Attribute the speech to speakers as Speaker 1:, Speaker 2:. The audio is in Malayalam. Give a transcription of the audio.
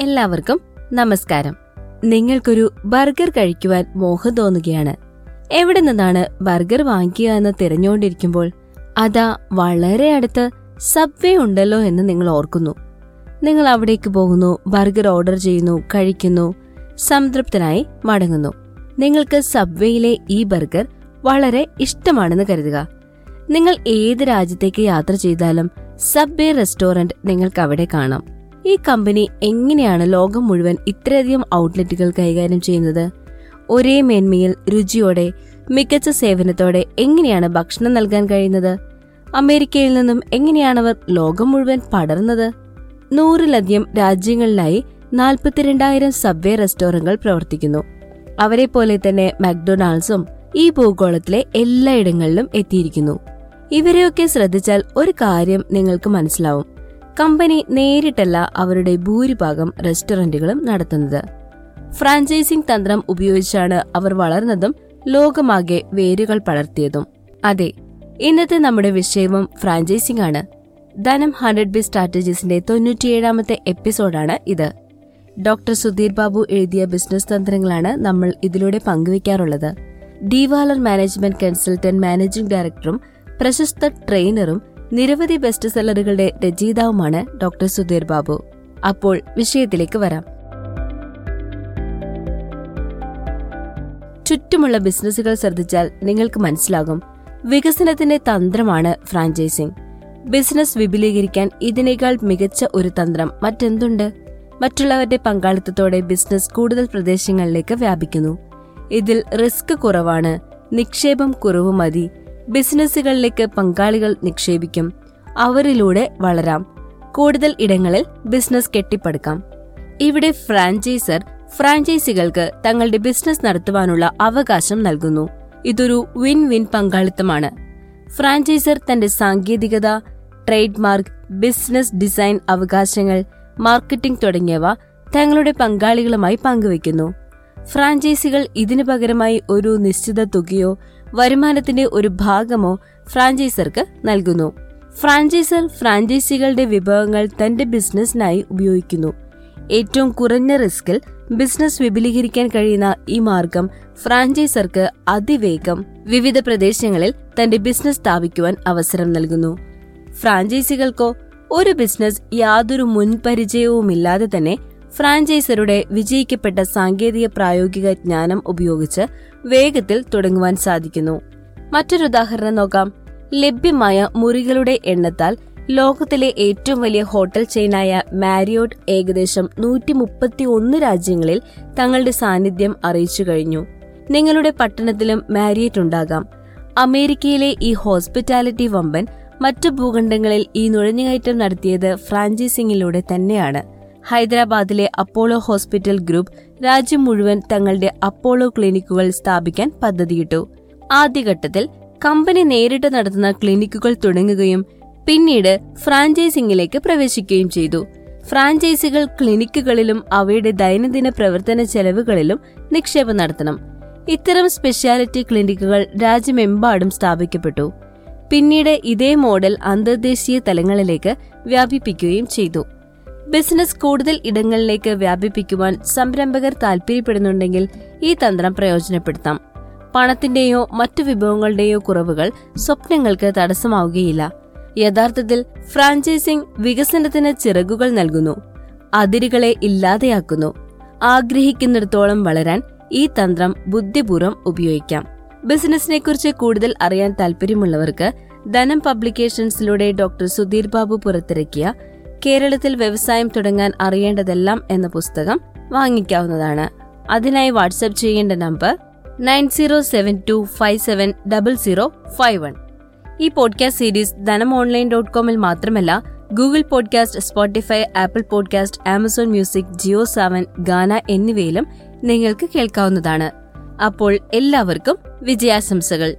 Speaker 1: എല്ലാവർക്കും നമസ്കാരം. നിങ്ങൾക്കൊരു ബർഗർ കഴിക്കുവാൻ മോഹം തോന്നുകയാണ്. എവിടെ നിന്നാണ് ബർഗർ വാങ്ങിക്കുക എന്ന് തിരഞ്ഞുകൊണ്ടിരിക്കുമ്പോൾ അതാ വളരെ അടുത്ത് സബ്വേ ഉണ്ടല്ലോ എന്ന് നിങ്ങൾ ഓർക്കുന്നു. നിങ്ങൾ അവിടേക്ക് പോകുന്നു ബർഗർ ഓർഡർ ചെയ്യുന്നു കഴിക്കുന്നു സംതൃപ്തനായി മടങ്ങുന്നു. നിങ്ങൾക്ക് സബ്വേയിലെ ഈ ബർഗർ വളരെ ഇഷ്ടമാണെന്ന് കരുതുക. നിങ്ങൾ ഏത് രാജ്യത്തേക്ക് യാത്ര ചെയ്താലും സബ്വേ റെസ്റ്റോറന്റ് നിങ്ങൾക്ക് അവിടെ കാണാം. ഈ കമ്പനി എങ്ങനെയാണ് ലോകം മുഴുവൻ ഇത്രയധികം ഔട്ട്ലെറ്റുകൾ കൈകാര്യം ചെയ്യുന്നത്? ഒരേ മേന്മയിൽ രുചിയോടെ മികച്ച സേവനത്തോടെ എങ്ങനെയാണ് ഭക്ഷണം നൽകാൻ കഴിയുന്നത്? അമേരിക്കയിൽ നിന്നും എങ്ങനെയാണവർ ലോകം മുഴുവൻ പടർന്നത്? നൂറിലധികം രാജ്യങ്ങളിലായി നാൽപ്പത്തിരണ്ടായിരം സബ്വേ റെസ്റ്റോറന്റുകൾ പ്രവർത്തിക്കുന്നു. അവരെ പോലെ തന്നെ മക്ഡൊണാൾഡ്സും ഈ ഭൂഗോളത്തിലെ എല്ലായിടങ്ങളിലും എത്തിയിരിക്കുന്നു. ഇവരെയൊക്കെ ശ്രദ്ധിച്ചാൽ ഒരു കാര്യം നിങ്ങൾക്ക് മനസ്സിലാവും. കമ്പനി നേരിട്ടല്ല അവരുടെ ഭൂരിഭാഗം റെസ്റ്റോറന്റുകളും നടത്തുന്നത്. ഫ്രാഞ്ചൈസിംഗ് തന്ത്രം ഉപയോഗിച്ചാണ് അവർ വളർന്നതും ലോകമാകെ വേരുകൾ പടർത്തിയതും. അതെ ഇന്നത്തെ നമ്മുടെ വിഷയവും ഫ്രാഞ്ചൈസിംഗ് ആണ്. ധനം ഹൺഡ്രഡ് ബി സ്ട്രാറ്റജീസിന്റെ തൊണ്ണൂറ്റിയേഴാമത്തെ എപ്പിസോഡാണ് ഇത്. ഡോക്ടർ സുധീർ ബാബു എഴുതിയ ബിസിനസ് തന്ത്രങ്ങളാണ് നമ്മൾ ഇതിലൂടെ പങ്കുവയ്ക്കാറുള്ളത്. ഡിവാലർ മാനേജ്മെന്റ് കൺസൾട്ടന്റ് മാനേജിംഗ് ഡയറക്ടറും പ്രശസ്ത ട്രെയിനറും നിരവധി ബെസ്റ്റ് സെല്ലറുകളുടെ രചയിതാവുമാണ് ഡോക്ടർ സുധീർ ബാബു. അപ്പോൾ വിഷയത്തിലേക്ക് വരാം. ചുറ്റുമുള്ള ബിസിനസ്സുകൾ ശ്രദ്ധിച്ചാൽ നിങ്ങൾക്ക് മനസ്സിലാകും. വികസനത്തിന്റെ തന്ത്രമാണ് ഫ്രാഞ്ചൈസിംഗ് ബിസിനസ് വിപുലീകരിക്കാൻ ഇതിനേക്കാൾ മികച്ച ഒരു തന്ത്രം മറ്റെന്തുണ്ട്? മറ്റുള്ളവരുടെ പങ്കാളിത്തത്തോടെ ബിസിനസ് കൂടുതൽ പ്രദേശങ്ങളിലേക്ക് വ്യാപിക്കുന്നു. ഇതിൽ റിസ്ക് കുറവാണ് നിക്ഷേപം കുറവ് മതി ബിസിനസ്സുകളിലേക്ക് പങ്കാളികൾ നിക്ഷേപിക്കും. അവരിലൂടെ വളരാം. കൂടുതൽ ഇടങ്ങളിൽ ബിസിനസ് കെട്ടിപ്പടുക്കാം. ഇവിടെ ഫ്രാഞ്ചൈസർ ഫ്രാഞ്ചൈസികൾക്ക് തങ്ങളുടെ ബിസിനസ് നടത്തുവാനുള്ള അവകാശം നൽകുന്നു. ഇതൊരു വിൻ വിൻ പങ്കാളിത്തമാണ്. ഫ്രാഞ്ചൈസർ തന്റെ സാങ്കേതികത ട്രേഡ് മാർക്ക് ബിസിനസ് ഡിസൈൻ അവകാശങ്ങൾ മാർക്കറ്റിംഗ് തുടങ്ങിയവ തങ്ങളുടെ പങ്കാളികളുമായി പങ്കുവയ്ക്കുന്നു. ഫ്രാഞ്ചൈസികൾ ഇതിനു പകരമായി ഒരു നിശ്ചിത തുകയോ വരുമാനത്തിന്റെ ഒരു ഭാഗമോ ഫ്രാഞ്ചൈസർക്ക് നൽകുന്നു. ഫ്രാഞ്ചൈസർ ഫ്രാഞ്ചൈസികളുടെ വിഭവങ്ങൾ തന്റെ ബിസിനസ്സിനായി ഉപയോഗിക്കുന്നു. ഏറ്റവും കുറഞ്ഞ റിസ്കിൽ ബിസിനസ് വിപുലീകരിക്കാൻ കഴിയുന്ന ഈ മാർഗം ഫ്രാഞ്ചൈസർക്ക് അതിവേഗം വിവിധ പ്രദേശങ്ങളിൽ തന്റെ ബിസിനസ് സ്ഥാപിക്കുവാൻ അവസരം നൽകുന്നു. ഫ്രാഞ്ചൈസികൾക്കോ ഒരു ബിസിനസ് യാതൊരു മുൻപരിചയവുമില്ലാതെ തന്നെ ഫ്രാഞ്ചൈസറുടെ വിജയിക്കപ്പെട്ട സാങ്കേതിക പ്രായോഗിക ജ്ഞാനം ഉപയോഗിച്ച് വേഗത്തിൽ തുടങ്ങുവാൻ സാധിക്കുന്നു. മറ്റൊരു ഉദാഹരണം നോക്കാം. ലഭ്യമായ മുറികളുടെ എണ്ണത്താൽ ലോകത്തിലെ ഏറ്റവും വലിയ ഹോട്ടൽ ചെയിനായ മാരിയോട്ട് ഏകദേശം നൂറ്റി മുപ്പത്തി ഒന്ന് രാജ്യങ്ങളിൽ തങ്ങളുടെ സാന്നിധ്യം അറിയിച്ചു കഴിഞ്ഞു. നിങ്ങളുടെ പട്ടണത്തിലും മാരിയറ്റ് ഉണ്ടാകാം. അമേരിക്കയിലെ ഈ ഹോസ്പിറ്റാലിറ്റി വമ്പൻ മറ്റു ഭൂഖണ്ഡങ്ങളിൽ ഈ നുഴഞ്ഞുകയറ്റം നടത്തിയത് ഫ്രാഞ്ചൈസിംഗിലൂടെ തന്നെയാണ്. ഹൈദരാബാദിലെ അപ്പോളോ ഹോസ്പിറ്റൽ ഗ്രൂപ്പ് രാജ്യം മുഴുവൻ തങ്ങളുടെ അപ്പോളോ ക്ലിനിക്കുകൾ സ്ഥാപിക്കാൻ പദ്ധതിയിട്ടു. ആദ്യഘട്ടത്തിൽ കമ്പനി നേരിട്ട് നടത്തുന്ന ക്ലിനിക്കുകൾ തുടങ്ങുകയും പിന്നീട് ഫ്രാഞ്ചൈസിംഗിലേക്ക് പ്രവേശിക്കുകയും ചെയ്തു. ഫ്രാഞ്ചൈസികൾ ക്ലിനിക്കുകളിലും അവയുടെ ദൈനംദിന പ്രവർത്തന ചെലവുകളിലും നിക്ഷേപം നടത്തണം. ഇത്തരം സ്പെഷ്യാലിറ്റി ക്ലിനിക്കുകൾ രാജ്യമെമ്പാടും സ്ഥാപിക്കപ്പെട്ടു. പിന്നീട് ഇതേ മോഡൽ അന്തർദേശീയ തലങ്ങളിലേക്ക് വ്യാപിപ്പിക്കുകയും ചെയ്തു. ബിസിനസ് കൂടുതൽ ഇടങ്ങളിലേക്ക് വ്യാപിപ്പിക്കുവാൻ സംരംഭകർ താൽപര്യപ്പെടുന്നുണ്ടെങ്കിൽ ഈ തന്ത്രം പ്രയോജനപ്പെടുത്താം. പണത്തിന്റെയോ മറ്റു വിഭവങ്ങളുടെയോ കുറവുകൾ സ്വപ്നങ്ങൾക്ക് തടസ്സമാവുകയില്ല. യഥാർത്ഥത്തിൽ ഫ്രാഞ്ചൈസിംഗ് വികസനത്തിന് ചിറകുകൾ നൽകുന്നു. അതിരുകളെ ഇല്ലാതെയാക്കുന്നു. ആഗ്രഹിക്കുന്നിടത്തോളം വളരാൻ ഈ തന്ത്രം ബുദ്ധിപൂർവം ഉപയോഗിക്കാം. ബിസിനസിനെക്കുറിച്ച് കൂടുതൽ അറിയാൻ താല്പര്യമുള്ളവർക്ക് ധനം പബ്ലിക്കേഷൻസിലൂടെ ഡോക്ടർ സുധീർ ബാബു പുറത്തിറക്കിയ കേരളത്തിൽ വ്യവസായം തുടങ്ങാൻ അറിയേണ്ടതെല്ലാം എന്ന പുസ്തകം വാങ്ങിക്കാവുന്നതാണ്. അതിനായി വാട്സ്ആപ്പ് ചെയ്യേണ്ട number nine zero seven two five seven double zero five one. ഈ podcast series Dhanam online dot കോമിൽ മാത്രമല്ല Google podcast Spotify Apple podcast Amazon music Jio Saavn Gaana എന്നിവയിലും നിങ്ങൾക്ക് കേൾക്കാവുന്നതാണ്. അപ്പോൾ എല്ലാവർക്കും വിജയാശംസകൾ.